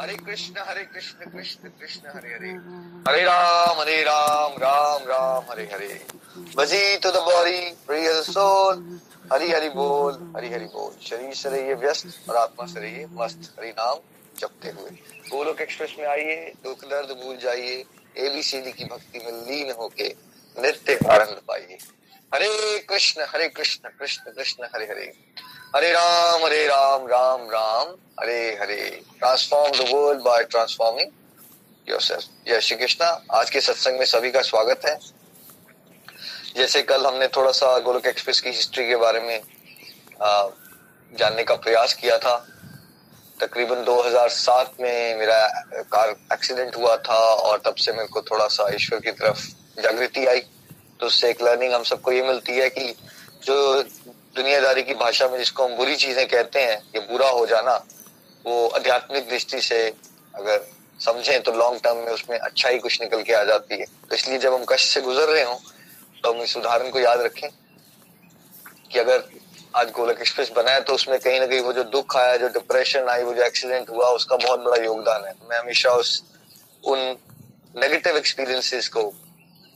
हरे कृष्ण हरे कृष्ण कृष्ण कृष्ण हरे हरे। हरे राम हरे राम राम राम हरे हरे। बजी to the body the soul Hari Hari बोल हरि हरि बोल। शरीर से रहिए व्यस्त और आत्मा से रहिए मस्त। हरि नाम जपते हुए। गोलोक एक्सप्रेस में आइए दुख दर्द भूल जाइए। एबीसीडी की भक्ति में लीन होके नृत्य आनंद पाइए। Hare Krishna Hare Krishna Krishna Krishna Hare Hare. Hare Ram Hare Ram Ram Ram, Hare Hare. Transform the world by transforming yourself जय श्री कृष्णा। आज के सत्संग में सभी का स्वागत है। जैसे कल हमने थोड़ा सा गोलक एक्सप्रेस की हिस्ट्री के बारे में जानने का प्रयास किया था। तकरीबन 2007 में मेरा कार एक्सीडेंट हुआ था और तब से मेरे को थोड़ा सा ईश्वर की तरफ़ जागृति आई। तो उससे एक लर्निंग हम सबको ये मिलती है कि जो दुनियादारी की भाषा में जिसको हम बुरी चीज़ें कहते हैं, ये बुरा हो जाना, वो आध्यात्मिक दृष्टि से अगर समझें तो लॉन्ग टर्म में उसमें अच्छा ही कुछ निकल के आ जाती है। तो इसलिए जब हम कष्ट से गुजर रहे हों तो हम इस उदाहरण को याद रखें कि अगर आज गोलक एक्सप्रेस बनाया तो उसमें कहीं ना कहीं वो जो दुख आया, जो डिप्रेशन आई, वो जो एक्सीडेंट हुआ, उसका बहुत बड़ा योगदान है। मैं हमेशा उस, उन नेगेटिव एक्सपीरियंसेस को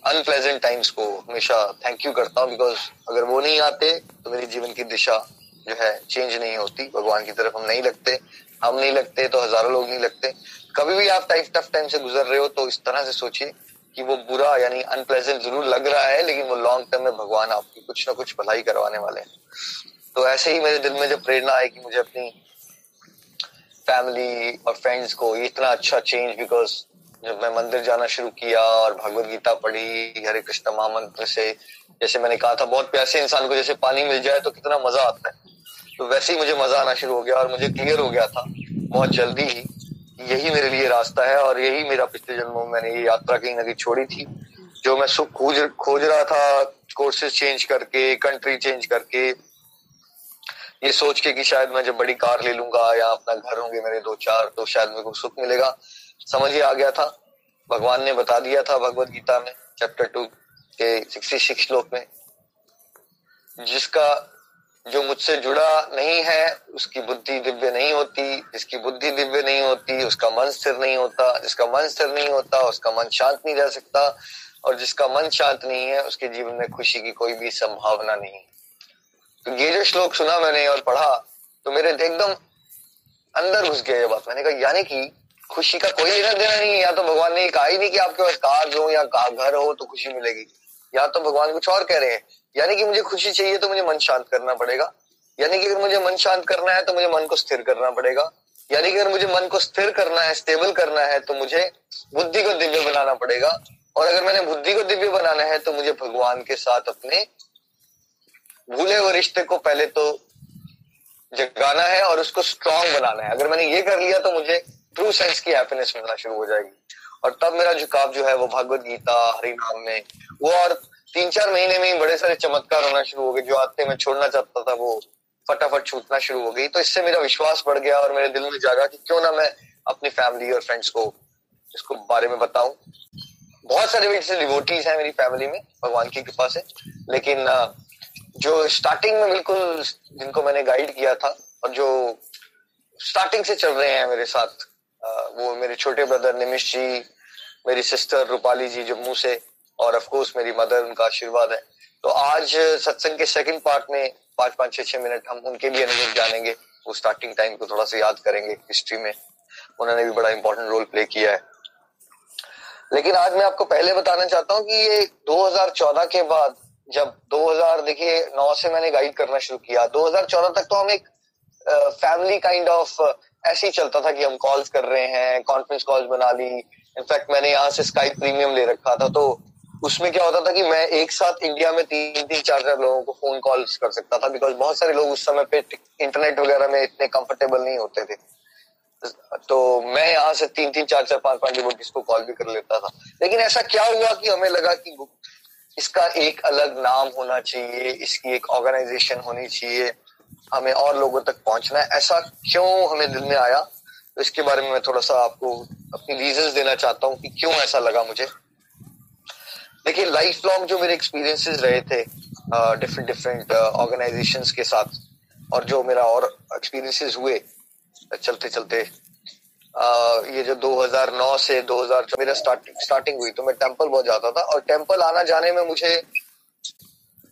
अनप्लेजेंट टाइम्स को हमेशा थैंक यू करता हूँ बिकॉज़ अगर वो नहीं आते तो मेरी जीवन की दिशा जो है चेंज नहीं होती, भगवान की तरफ़ हम नहीं लगते, हम नहीं लगते तो हज़ारों लोग नहीं लगते। कभी भी आप टाइफ टफ टाइम से गुजर रहे हो तो इस तरह से सोचिए कि वो बुरा यानी अनप्लेजेंट ज़रूर लग रहा है, लेकिन वो लॉन्ग टर्म में भगवान आपकी कुछ ना कुछ भलाई करवाने वाले हैं। तो ऐसे ही मेरे दिल में जब प्रेरणा आई कि मुझे अपनी फैमिली और फ्रेंड्स को इतना अच्छा चेंज बिकॉज़ जब मैं मंदिर जाना शुरू किया और भगवत गीता पढ़ी, हरे कृष्ण महामंत्र से, जैसे मैंने कहा था, बहुत प्यासे इंसान को जैसे पानी मिल जाए तो कितना मज़ा आता है। तो वैसे ही मुझे मज़ा आना शुरू हो गया और मुझे क्लियर हो गया था, बहुत जल्दी ही यही मेरे लिए रास्ता है और यही मेरा पिछले जन्मों में मैंने ये यात्रा कहीं ना कहीं छोड़ी थी। जो मैं सुख खोज खोज रहा था कोर्सेज चेंज करके कंट्री चेंज करके, ये सोच के कि शायद मैं जब बड़ी कार ले लूँगा या अपना घर होंगे मेरे दो चार तो शायद मेरे को सुख मिलेगा। समझ ही आ गया था। भगवान ने बता दिया था भगवत गीता में चैप्टर टू के सिक्सटी सिक्स श्लोक में। जिसका जो मुझसे जुड़ा नहीं है, उसकी बुद्धि दिव्य नहीं होती, जिसकी बुद्धि दिव्य नहीं होती, उसका मन स्थिर नहीं होता, जिसका मन स्थिर नहीं होता, उसका मन शांत नहीं रह सकता, और जिसका मन शांत नहीं है, उसके जीवन में खुशी की कोई भी संभावना नहीं तो ये जो श्लोक सुना मैंने और पढ़ा तो मेरे एकदम अंदर घुस गया ये बात। मैंने कहा, यानी कि खुशी का कोई लेना देना नहीं है। या तो भगवान ने कहा ही नहीं कि आपके पास कार हो या का घर हो तो खुशी मिलेगी। या तो भगवान कुछ और कह रहे हैं। यानी कि मुझे खुशी चाहिए तो मुझे मन शांत करना पड़ेगा। यानी कि अगर मुझे मन शांत करना है तो मुझे मन को स्थिर करना पड़ेगा। यानी कि अगर मुझे मन को स्थिर करना है स्टेबल करना है तो मुझे बुद्धि को दिव्य बनाना पड़ेगा। और अगर मैंने बुद्धि को दिव्य बनाना है तो मुझे भगवान के साथ अपने भूले हुए रिश्ते को पहले तो जगाना है और उसको स्ट्रांग बनाना है। अगर मैंने ये कर लिया तो मुझे ट्रू सेंस की हैप्पीनेस मिलना शुरू हो जाएगी। और तब मेरा झुकाव जो है वो भगवत गीता हरि नाम में, वो और तीन चार महीने में ही बड़े सारे चमत्कार होना शुरू हो गए, जो आते मैं छोड़ना चाहता था वो फटाफट छूटना शुरू हो गई। तो इससे मेरा विश्वास बढ़ गया और मेरे दिल में जागा कि क्यों ना मैं अपनी फैमिली और फ्रेंड्स को, इसको बारे में बताऊँ। बहुत सारे वैसे डिवोटीज हैं मेरी फैमिली में, भगवान की कृपा से। लेकिन जो स्टार्टिंग में बिल्कुल जिनको मैंने गाइड किया था और जो स्टार्टिंग से चल रहे हैं मेरे साथ वो मेरे छोटे ब्रदर निमिश जी, मेरी सिस्टर रूपाली जी जम्मू से, और ऑफ़ कोर्स मेरी मदर उनका आशीर्वाद है। तो आज सत्संग के सेकंड पार्ट में पाँच पाँच, छह छह मिनट हम उनके भी अनुभव जानेंगे। वो स्टार्टिंग टाइम को थोड़ा सा याद करेंगे हिस्ट्री में। उन्होंने भी बड़ा इंपॉर्टेंट रोल प्ले किया है। लेकिन आज मैं आपको पहले बताना चाहता हूँ कि ये 2014 के बाद जब 2000 देखिए 9 से मैंने गाइड करना शुरू किया। 2014 तक तो हम एक फैमिली काइंड ऑफ़ ऐसे ही चलता था कि हम कॉल्स कर रहे हैं कॉन्फ्रेंस कॉल्स बना ली। इनफैक्ट मैंने यहाँ से स्काइप प्रीमियम ले रखा था तो उसमें क्या होता था कि मैं एक साथ इंडिया में तीन तीन, चार चार लोगों को फ़ोन कॉल्स कर सकता था बिकॉज़ बहुत सारे लोग उस समय पे इंटरनेट वगैरह में इतने कंफर्टेबल नहीं होते थे। तो मैं यहाँ से तीन तीन, चार चार, पाँच पाँच डिवोटीज को कॉल भी कर लेता था। लेकिन ऐसा क्या हुआ कि हमें लगा कि इसका एक अलग नाम होना चाहिए, इसकी एक ऑर्गेनाइजेशन होनी चाहिए। हमें और लोगों तक पहुँचना है। ऐसा क्यों हमें दिल में आया? तो इसके बारे में मैं थोड़ा सा आपको अपनी रीजन देना चाहता हूँ कि क्यों ऐसा लगा मुझे। देखिए लाइफ लॉन्ग जो मेरे एक्सपीरियंसेस रहे थे डिफरेंट डिफरेंट ऑर्गेनाइजेशंस के साथ और जो मेरा और एक्सपीरियंसेस हुए चलते चलते Uh, ये जो 2009 से 2000 मेरा स्टार्टिंग स्टार्टिंग हुई तो मैं टेंपल बहुत जाता था और टेंपल आना जाने में मुझे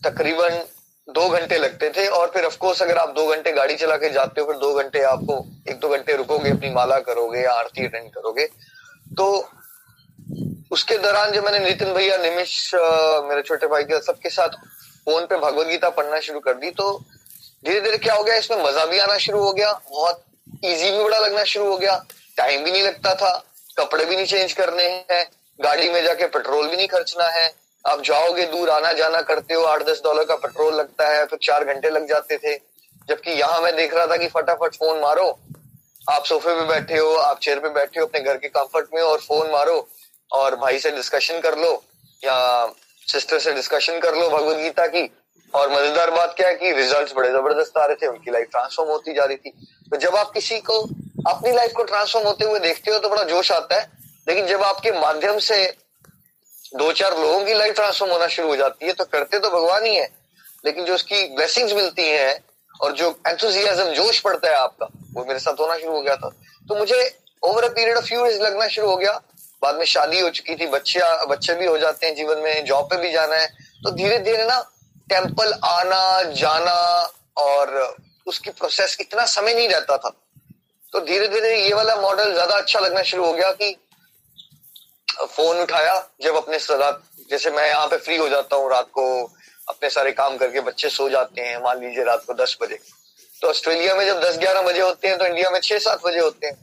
तकरीबन दो घंटे लगते थे और फिर ऑफकोर्स अगर आप दो घंटे गाड़ी चला के जाते हो, फिर दो घंटे आपको, एक दो घंटे रुकोगे, अपनी माला करोगे या आरती अटेंड करोगे। तो उसके दौरान जब मैंने नितिन भैया, निमिष मेरे छोटे भाई के सबके साथ फ़ोन पे भगवत गीता पढ़ना शुरू कर दी तो धीरे धीरे क्या हो गया, इसमें मज़ा भी आना शुरू हो गया, बहुत इजी भी बड़ा लगना शुरू हो गया। टाइम भी नहीं लगता था, कपड़े भी नहीं चेंज करने हैं, गाड़ी में जाके पेट्रोल भी नहीं खर्चना है। आप जाओगे, दूर आना जाना करते हो, आठ दस डॉलर का पेट्रोल लगता है, फिर चार घंटे लग जाते थे। जबकि यहाँ मैं देख रहा था कि फटाफट फ़ोन मारो। आप सोफे पे बैठे हो, आप चेयर पे बैठे हो, अपने घर के कंफर्ट में और फ़ोन मारो और भाई से डिस्कशन कर लो या सिस्टर से डिस्कशन कर लो भगवत गीता की। और मज़ेदार बात क्या है कि रिजल्ट्स बड़े ज़बरदस्त आ रहे थे, उनकी लाइफ ट्रांसफॉर्म होती जा रही थी। तो जब आप किसी को, अपनी लाइफ को ट्रांसफॉर्म होते हुए देखते हो तो बड़ा जोश आता है। लेकिन जब आपके माध्यम से दो चार लोगों की लाइफ ट्रांसफॉर्म होना शुरू हो जाती है तो करते तो भगवान ही है, लेकिन जो उसकी ब्लेसिंग्स मिलती हैं और जो एंथुजियाज्म जोश पड़ता है आपका, वो मेरे साथ होना शुरू हो गया था। तो मुझे over a period of few लगना शुरू हो गया। बाद में शादी हो चुकी थी बच्चे बच्चे भी हो जाते हैं जीवन में जॉब पे भी जाना है। तो धीरे धीरे ना टेंपल आना, जाना और उसकी प्रोसेस इतना समय नहीं रहता था। तो धीरे धीरे ये वाला मॉडल ज़्यादा अच्छा लगना शुरू हो गया कि फ़ोन उठाया जब अपने रात जैसे मैं यहाँ पे फ्री हो जाता हूँ रात को, अपने सारे काम करके बच्चे सो जाते हैं, मान लीजिए रात को दस बजे। तो ऑस्ट्रेलिया में जब दस ग्यारह बजे होते हैं तो इंडिया में छह सात बजे होते हैं।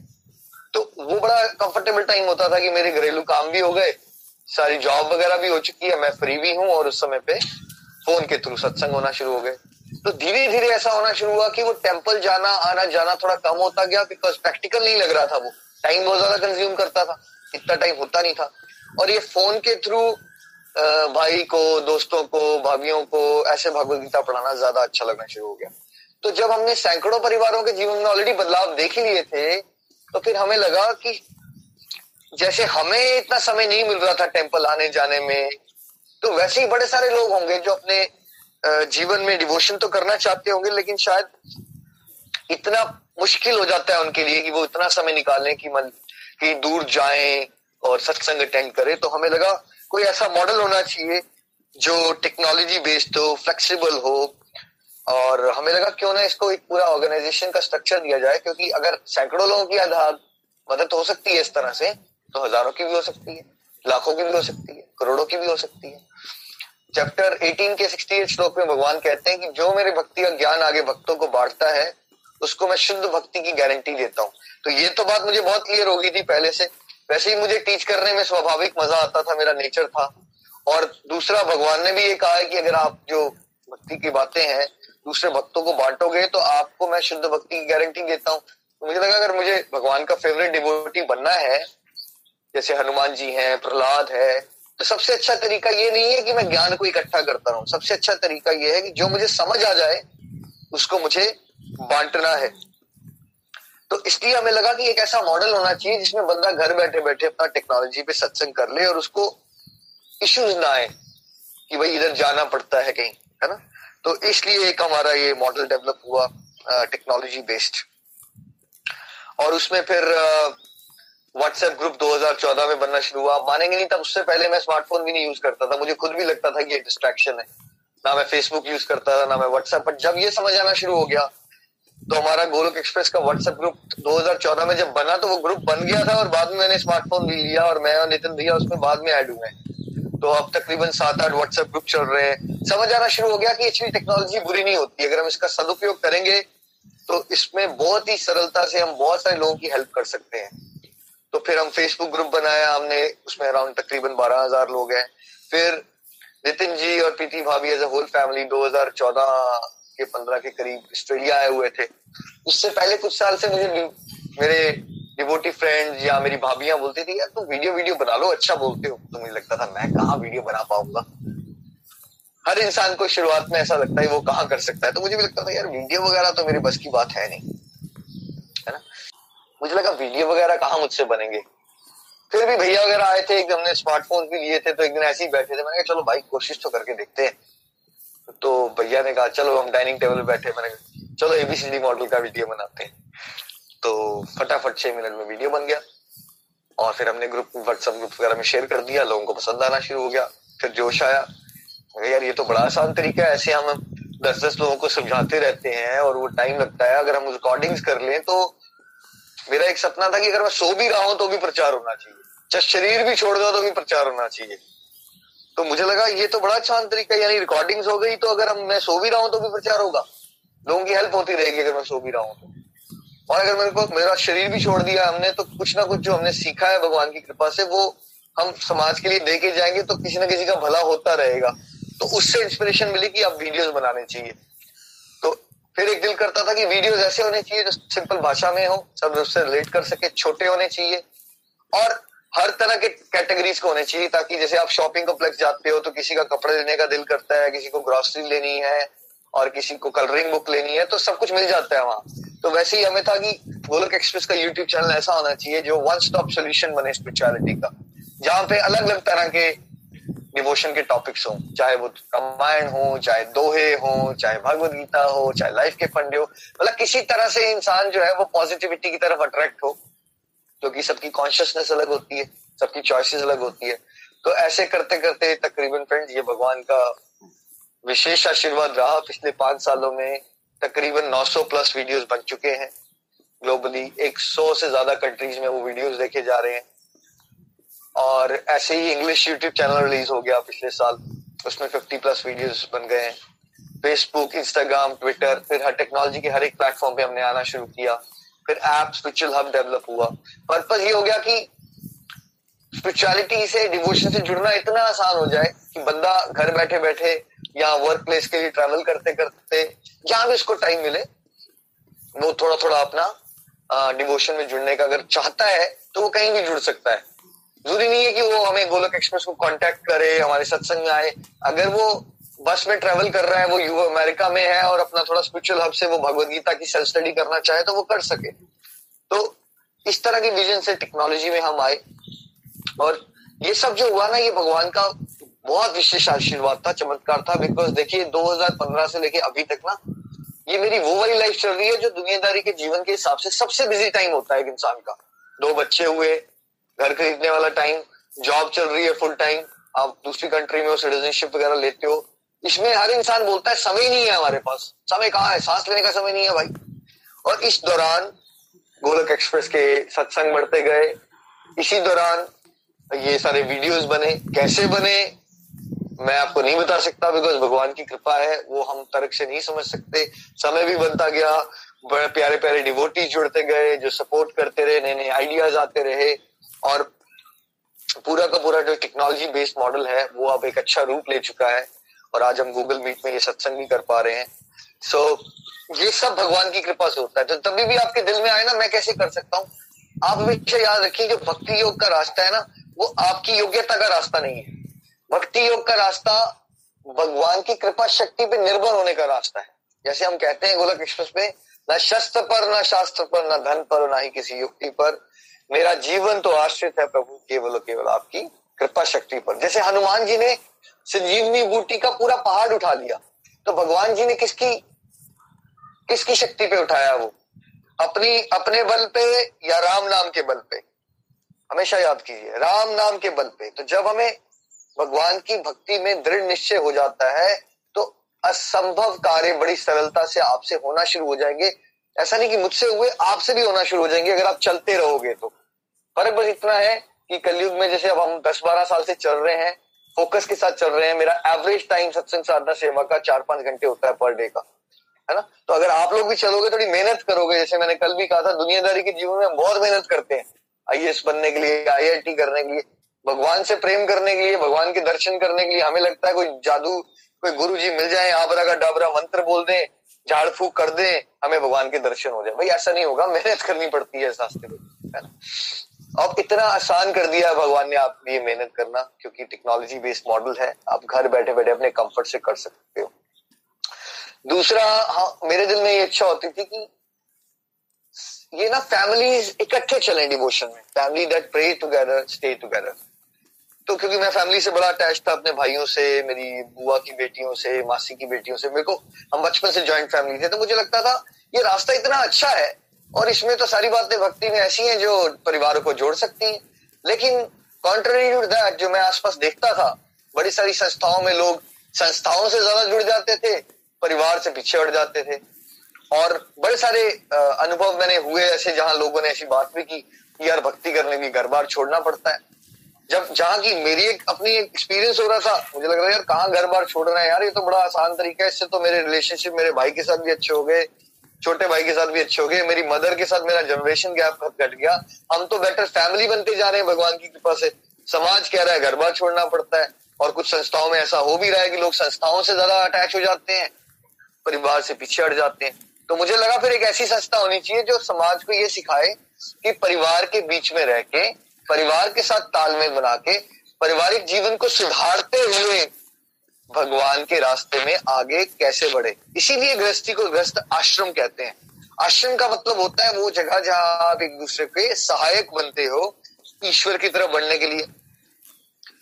तो वो बड़ा कंफर्टेबल टाइम होता था कि मेरे घरेलू काम भी हो गए, सारी जॉब वगैरह भी हो चुकी है, मैं फ्री भी हूँ और उस समय पे फ़ोन के थ्रू सत्संग होना शुरू हो गए। तो धीरे धीरे ऐसा होना शुरू हुआ कि वो टेंपल जाना आना जाना थोड़ा कम होता गया बिकॉज़ प्रैक्टिकल नहीं लग रहा था वो। टाइम बहुत ज़्यादा कंज्यूम करता था। इतना टाइम होता नहीं था। और ये फ़ोन के थ्रू भाई को, दोस्तों को, भाभीियों को, ऐसे भगवत गीता पढ़ाना ज़्यादा अच्छा लगना शुरू हो गया। तो जब हमने सैकड़ों परिवारों के जीवन में ऑलरेडी बदलाव देख ही लिए थे तो फिर हमें लगा कि जैसे हमें इतना समय नहीं मिल रहा था टेंपल आने जाने में तो वैसे ही बड़े सारे लोग होंगे जो अपने जीवन में डिवोशन तो करना चाहते होंगे, लेकिन शायद इतना मुश्किल हो जाता है उनके लिए कि वो इतना समय निकालें कि मन कि दूर जाएँ और सत्संग अटेंड करें तो हमें लगा कोई ऐसा मॉडल होना चाहिए जो टेक्नोलॉजी बेस्ड हो फ्लेक्सिबल हो। और हमें लगा क्यों ना इसको एक पूरा ऑर्गेनाइजेशन का स्ट्रक्चर दिया जाए, क्योंकि अगर सैकड़ों लोगों की आधार मदद हो सकती है इस तरह से तो हज़ारों की भी हो सकती है, लाखों की भी हो सकती है, करोड़ों की भी हो सकती है। चैप्टर 18 के 68 श्लोक में भगवान कहते हैं कि जो मेरे भक्ति का ज्ञान आगे भक्तों को बांटता है उसको मैं शुद्ध भक्ति की गारंटी देता हूँ। तो ये तो बात मुझे बहुत क्लियर हो गई थी पहले से। वैसे ही मुझे टीच करने में स्वाभाविक मज़ा आता था, मेरा नेचर था। और दूसरा, भगवान ने भी ये कहा है कि अगर आप जो भक्ति की बातें हैं, दूसरे भक्तों को बांटोगे तो आपको मैं शुद्ध भक्ति की गारंटी देता हूँ। तो मुझे लगा, अगर मुझे भगवान का फेवरेट डिवोटी बनना है, जैसे हनुमान जी हैं, प्रहलाद है तो सबसे अच्छा तरीका ये नहीं है कि मैं ज्ञान को इकट्ठा करता रहूँ। सबसे अच्छा तरीका ये है कि जो मुझे समझ आ जाए, उसको मुझे बांटना है। तो इसलिए हमें लगा कि एक ऐसा मॉडल होना चाहिए जिसमें बंदा घर बैठे बैठे अपना टेक्नोलॉजी पे सत्संग कर ले और उसको इश्यूज़ ना आए कि भाई इधर जाना पड़ता है कहीं, है ना? तो इसलिए एक हमारा ये मॉडल डेवलप हुआ टेक्नोलॉजी बेस्ड और उसमें फिर व्हाट्सएप ग्रुप 2014 में बनना शुरू हुआ। मानेंगे नहीं, तब उससे पहले मैं स्मार्टफ़ोन भी नहीं यूज़ करता था। मुझे खुद भी लगता था कि ये डिस्ट्रैक्शन है। ना मैं फेसबुक यूज़ करता था, ना मैं व्हाट्सएप पर जब ये समझ आना शुरू हो गया तो हमारा गोलक एक्सप्रेस का व्हाट्सएप ग्रुप 2014 में जब बना तो वो ग्रुप बन गया था और बाद में मैंने स्मार्टफ़ोन भी लिया और मैं और नितिन भैया उसमें बाद में ऐड हुए तो अब तकरीबन सात आठ व्हाट्सएप ग्रुप चल रहे हैं। समझ आना शुरू हो गया कि एक्चुअली टेक्नोलॉजी बुरी नहीं होती। अगर हम इसका सदुपयोग करेंगे तो इसमें बहुत ही सरलता से हम बहुत सारे लोगों की हेल्प कर सकते हैं। तो फिर हम फेसबुक ग्रुप बनाया, हमने उसमें अराउंड तकरीबन बारह हज़ार लोग हैं। फिर नितिन जी और प्रीति भाभी एज अ होल फैमिली 2014 के 15 के करीब ऑस्ट्रेलिया आए हुए थे। उससे पहले कुछ साल से मुझे मेरे डिवोटी फ्रेंड्स या मेरी भाभियाँ बोलती थी, यार तुम वीडियो वीडियो बना लो अच्छा बोलते हो। तो मुझे लगता था, मैं कहा वीडियो बना पाऊँगा? हर इंसान को शुरुआत में ऐसा लगता है, वो कहाँ कर सकता है? तो मुझे भी लगता था, यार वीडियो वगैरह तो मेरे बस की बात है नहीं। है ना? मुझे लगा वीडियो वगैरह कहाँ मुझसे बनेंगे? फिर भी भैया वगैरह आए थे, एक हमने स्मार्टफ़ोन भी लिए थे तो एक दिन ऐसे ही बैठे थे। मैंने कहा, चलो भाई, कोशिश तो करके देखते हैं। तो भैया ने कहा, चलो, हम डाइनिंग टेबल पे बैठे मैंने चलो एबीसीडी मॉडल का वीडियो बनाते हैं। तो फटाफट छह मिनट में वीडियो बन गया। और फिर हमने ग्रुप व्हाट्सएप ग्रुप वगैरह में शेयर कर दिया। लोगों को पसंद आना शुरू हो गया। फिर जोश आया। यार, ये तो बड़ा आसान तरीका है। ऐसे हम दस दस लोगों को समझाते रहते हैं और वो टाइम लगता है। अगर हम रिकॉर्डिंग्स कर लें तो मेरा एक सपना था कि अगर मैं सो भी रहा हूँ तो भी प्रचार होना चाहिए। चाहे शरीर भी छोड़ दो तो भी प्रचार होना चाहिए। तो मुझे लगा ये तो बड़ा अच्छा तरीका यानी रिकॉर्डिंग्स हो गई तो अगर हम, मैं सो भी रहा हूँ तो भी प्रचार होगा। लोगों की हेल्प होती रहेगी अगर मैं सो भी रहा हूँ तो। और अगर मेरे को, मेरा शरीर भी छोड़ दिया हमने तो कुछ ना कुछ जो हमने सीखा है भगवान की कृपा से, वो हम समाज के लिए दे के जाएँगे तो किसी ना किसी का भला होता रहेगा। तो उससे इंस्पिरेशन मिली कि आप वीडियोस बनाने चाहिए। तो फिर एक दिल करता था कि वीडियोस ऐसे होने चाहिए जो सिंपल भाषा में हो, सब उससे रिलेट कर सके, छोटे होने चाहिए। और हर तरह के कैटेगरीज को होने चाहिए ताकि जैसे आप शॉपिंग कॉम्प्लेक्स जाते हो तो किसी का कपड़े लेने का दिल करता है, किसी को ग्रोसरी लेनी है और किसी को कलरिंग बुक लेनी है तो सब कुछ मिल जाता है वहाँ। तो वैसे ही हमें था कि गोलक एक्सप्रेस का यूट्यूब चैनल ऐसा होना चाहिए जो वन स्टॉप सोल्यूशन बने स्पिरिचुअलिटी का, जहाँ पे अलग अलग तरह के डिवोशन के टॉपिक्स हो, चाहे वो रामायण हो, चाहे दोहे हो, चाहे भगवत गीता हो, चाहे लाइफ के फंडे हो मतलब किसी तरह से इंसान जो है वो पॉजिटिविटी की तरफ़ अट्रैक्ट हो। क्योंकि सबकी कॉन्शियसनेस अलग होती है, सबकी चॉइसेस अलग होती है। तो ऐसे करते करते तकरीबन फ्रेंड्स ये भगवान का विशेष आशीर्वाद रहा। पिछले पाँच सालों में तकरीबन 900 प्लस वीडियोस बन चुके हैं। ग्लोबली 100 से ज़्यादा कंट्रीज़ में वो वीडियोस देखे जा रहे हैं। और ऐसे ही इंग्लिश यूट्यूब चैनल रिलीज़ हो गया पिछले साल। उसमें 50 प्लस वीडियोस बन गए हैं। फेसबुक इंस्टाग्राम ट्विटर फिर हर टेक्नोलॉजी के हर एक प्लेटफॉर्म पे हमने आना शुरू किया। फिर ऐप स्पिरिचुअल हब डेवलप हुआ। पर्पज ये हो गया कि स्पिरिचुअलिटी से डिवोशन से जुड़ना इतना आसान हो जाए कि बंदा घर बैठे बैठे या वर्क प्लेस के लिए ट्रैवल करते करते, जहाँ भी उसको टाइम मिले, वो थोड़ा थोड़ा अपना डिवोशन में जुड़ने का अगर चाहता है तो वो कहीं भी जुड़ सकता है। ज़रूरी नहीं है कि वो हमें गोलक एक्सप्रेस को कांटेक्ट करे, हमारे सत्संग में आए। अगर वो बस में ट्रेवल कर रहा है, वो यू अमेरिका में है और अपना थोड़ा स्पिरिचुअल हब से वो भगवत गीता की सेल्फ स्टडी करना चाहे तो वो कर सके। तो इस तरह के विजन से टेक्नोलॉजी में हम आए और ये सब जो हुआ ना, ये भगवान का बहुत विशेष आशीर्वाद था, चमत्कार था बिकॉज़ देखिए 2015 से लेके अभी तक ना, ये मेरी वो वाली लाइफ चल रही है जो दुनियादारी के जीवन के हिसाब से सबसे बिज़ी टाइम होता है एक इंसान का। दो बच्चे हुए, घर खरीदने वाला टाइम जॉब चल रही है फुल टाइम आप दूसरी कंट्री में हो सिटीजनशिप वगैरह लेते हो इसमें हर इंसान बोलता है, समय नहीं है हमारे पास। समय कहाँ है? सांस लेने का समय नहीं है भाई। और इस दौरान गोलक एक्सप्रेस के सत्संग बढ़ते गए। इसी दौरान ये सारे वीडियोस बने। कैसे बने, मैं आपको नहीं बता सकता बिकॉज़ भगवान की कृपा है, वो हम तर्क से नहीं समझ सकते। समय भी बनता गया। बड़े प्यारे प्यारे डिवोटी जुड़ते गए जो सपोर्ट करते रहे नए नए आइडियाज़ आते रहे। और पूरा का पूरा जो टेक्नोलॉजी बेस्ड मॉडल है, वो अब एक अच्छा रूप ले चुका है। और आज हम गूगल मीट में ये सत्संग भी कर पा रहे हैं। सो so, ये सब भगवान की कृपा से होता है। तो तभी भी आपके दिल में आए ना मैं कैसे कर सकता हूँ? आप हमेशा याद रखिए जो भक्ति योग का रास्ता है ना वो आपकी योग्यता का रास्ता नहीं है। भक्ति योग का रास्ता भगवान की कृपा शक्ति पे निर्भर होने का रास्ता है। जैसे हम कहते हैं गोलक एक्सप्रेस में न शस्त्र पर न शास्त्र पर न धन पर ना ही किसी युक्ति पर मेरा जीवन तो आश्रित है प्रभु केवल केवल आपकी कृपा शक्ति पर। जैसे हनुमान जी ने संजीवनी बूटी का पूरा पहाड़ उठा लिया। तो भगवान जी ने किसकी किसकी शक्ति पे उठाया वो? अपनी, अपने बल पे या राम नाम के बल पे? हमेशा याद कीजिए, राम नाम के बल पे। तो जब हमें भगवान की भक्ति में दृढ़ निश्चय हो जाता है तो असंभव कार्य बड़ी सरलता से आपसे होना शुरू हो जाएँगे। ऐसा नहीं कि मुझसे हुए, आपसे भी होना शुरू हो जाएँगे अगर आप चलते रहोगे तो। फ़र्क बस इतना है कि कलयुग में जैसे अब हम दस बारह साल से चल रहे हैं फोकस के साथ चल रहे हैं। मेरा एवरेज टाइम सत्संग साधना सेवा का चार पाँच घंटे होता है पर डे का, है ना? तो अगर आप लोग भी चलोगे, थोड़ी मेहनत करोगे, जैसे मैंने कल भी कहा था, दुनियादारी के जीवन में बहुत मेहनत करते हैं। आई बनने के लिए आईआईटी करने के लिए, भगवान से प्रेम करने के लिए, भगवान के दर्शन करने के लिए हमें लगता है कोई जादू, कोई गुरु जी मिल जाए, आबरा का डाबरा मंत्र बोल दें, झाड़ फूक कर दे, हमें भगवान के दर्शन हो जाए। भाई, ऐसा नहीं होगा, मेहनत करनी पड़ती है इस रास्ते है ना? अब इतना आसान कर दिया है भगवान ने आप ये मेहनत करना, क्योंकि टेक्नोलॉजी बेस्ड मॉडल है, आप घर बैठे बैठे अपने कंफर्ट से कर सकते हो। दूसरा हाँ मेरे दिल में ये इच्छा होती थी कि ये ना फैमिली इकट्ठे चले डिवोशन में। Family that pray together stay together तो क्योंकि मैं फैमिली से बड़ा अटैच था अपने भाइयों से, मेरी बुआ की बेटियों से, मासी की बेटियों से। मेरे को, हम बचपन से ज्वाइंट फैमिली थे तो मुझे लगता था, ये रास्ता इतना अच्छा है और इसमें तो सारी बातें भक्ति में ऐसी हैं जो परिवारों को जोड़ सकती हैं। लेकिन कॉन्ट्ररी टू दैट जो मैं आसपास देखता था, बड़ी सारी संस्थाओं में लोग संस्थाओं से ज़्यादा जुड़ जाते थे, परिवार से पीछे हट जाते थे। और बड़े सारे अनुभव मैंने हुए ऐसे जहाँ लोगों ने ऐसी बात भी की यार भक्ति करने भी घर बार छोड़ना पड़ता है। जब, जहाँ की मेरी एक, अपनी एक्सपीरियंस हो रहा था, मुझे लग रहा है यार कहाँ घर बार छोड़ रहे हैं? यार ये तो बड़ा आसान तरीका है, इससे तो मेरे रिलेशनशिप मेरे भाई के साथ भी अच्छे हो गए। छोटे भाई के साथ भी अच्छे हो गए, मेरी मदर के साथ मेरा जनरेशन गैप घट गया। हम तो बेटर फैमिली बनते जा रहे हैं भगवान की कृपा से। समाज कह रहा है, घर बार छोड़ना पड़ता है और कुछ संस्थाओं में ऐसा हो भी रहा है कि लोग संस्थाओं से ज़्यादा अटैच हो जाते हैं, परिवार से पीछे हट जाते हैं। तो मुझे लगा फिर एक ऐसी संस्था होनी चाहिए जो समाज को ये सिखाए कि परिवार के बीच में रह के, परिवार के साथ तालमेल बना के, पारिवारिक जीवन को सुधारते हुए भगवान के रास्ते में आगे कैसे बढ़े? इसीलिए गृहस्थी को गृहस्थ आश्रम कहते हैं। आश्रम का मतलब होता है वो जगह जहाँ आप एक दूसरे के सहायक बनते हो, ईश्वर की तरफ़ बढ़ने के लिए।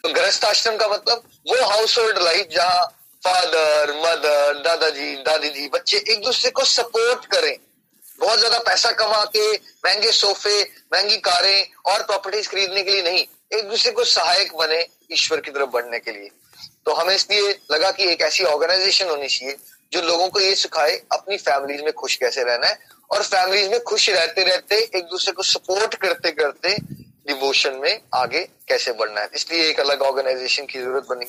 तो गृहस्थ आश्रम का मतलब वो हाउस होल्ड लाइफ जहाँ फादर मदर दादाजी दादी जी बच्चे एक दूसरे को सपोर्ट करें। बहुत ज़्यादा पैसा कमा के, महँगे सोफे, महँगी कारें और प्रॉपर्टीज़ खरीदने के लिए नहीं, एक दूसरे को सहायक बने ईश्वर की तरफ़ बढ़ने के लिए। तो हमें इसलिए लगा कि एक ऐसी ऑर्गेनाइजेशन होनी चाहिए जो लोगों को ये सिखाए अपनी फैमिलीज़ में खुश कैसे रहना है और फैमिलीज़ में खुश रहते रहते एक दूसरे को सपोर्ट करते करते डिवोशन में आगे कैसे बढ़ना है। इसलिए एक अलग ऑर्गेनाइजेशन की ज़रूरत बनी।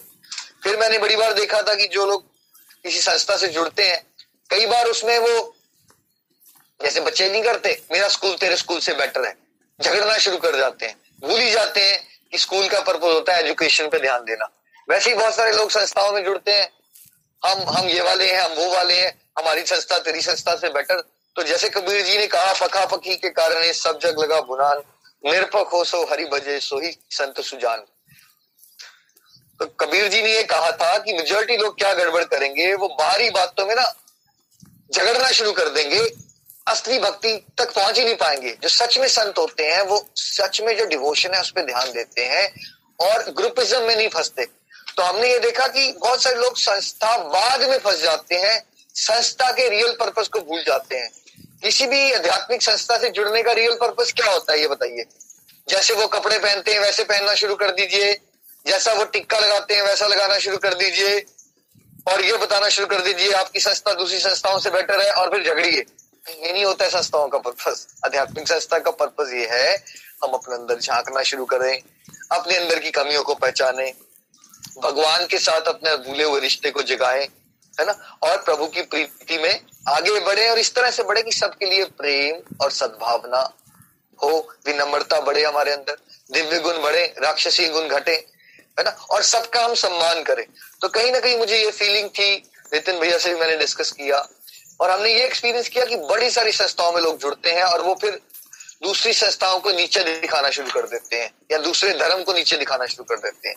फिर मैंने बड़ी बार देखा था कि जो लोग किसी संस्था से जुड़ते हैं, कई बार उसमें वो जैसे बच्चे नहीं करते, मेरा स्कूल तेरे स्कूल से बेटर है। झगड़ना शुरू कर जाते हैं, भूल ही जाते हैं कि स्कूल का पर्पज होता है एजुकेशन पे ध्यान देना। वैसे ही बहुत सारे लोग संस्थाओं में जुड़ते हैं। हम हम ये वाले हैं, हम वो वाले हैं, हमारी संस्था तेरी संस्था से बेटर तो जैसे कबीर जी ने कहा पका पकी के कारण सब जग लगा बुनान। निरपक हो सो हरि भजे, सो ही संत सुजान। तो कबीर जी ने ये कहा था कि मेजोरिटी लोग क्या गड़बड़ करेंगे, वो बाहरी बातों में ना झगड़ना शुरू कर देंगे। असली भक्ति तक पहुँच ही नहीं पाएँगे। जो सच में संत होते हैं, वो सच में जो डिवोशन है, उस पर ध्यान देते हैं और ग्रुपिज्म में नहीं फंसते। तो हमने ये देखा कि बहुत सारे लोग संस्थावाद में फंस जाते हैं, संस्था के रियल पर्पज को भूल जाते हैं। किसी भी आध्यात्मिक संस्था से जुड़ने का रियल पर्पज क्या होता है, ये बताइए। जैसे वो कपड़े पहनते हैं, वैसे पहनना शुरू कर दीजिए। जैसा वो टिक्का लगाते हैं, वैसा लगाना शुरू कर दीजिए। और ये बताना शुरू कर दीजिए, आपकी संस्था दूसरी संस्थाओं से बेटर है और फिर झगड़िए। ये नहीं होता है संस्थाओं का पर्पज आध्यात्मिक संस्था का पर्पज ये है, हम अपने अंदर झांकना शुरू करें, अपने अंदर की कमियों को पहचाने, भगवान के साथ अपने भूले हुए रिश्ते को जगाए, है ना? और प्रभु की प्रीति में आगे बढ़े और इस तरह से बढ़े कि सबके लिए प्रेम और सद्भावना हो, विनम्रता बढ़े हमारे अंदर, दिव्य गुण बढ़े, राक्षसी गुण घटे, है ना? और सबका हम सम्मान करें। तो कहीं ना कहीं मुझे ये फीलिंग थी, नितिन भैया से भी मैंने डिस्कस किया और हमने ये एक्सपीरियंस किया कि बड़ी सारी संस्थाओं में लोग जुड़ते हैं और वो फिर दूसरी संस्थाओं को नीचे दिखाना शुरू कर देते हैं या दूसरे धर्म को नीचे दिखाना शुरू कर देते हैं।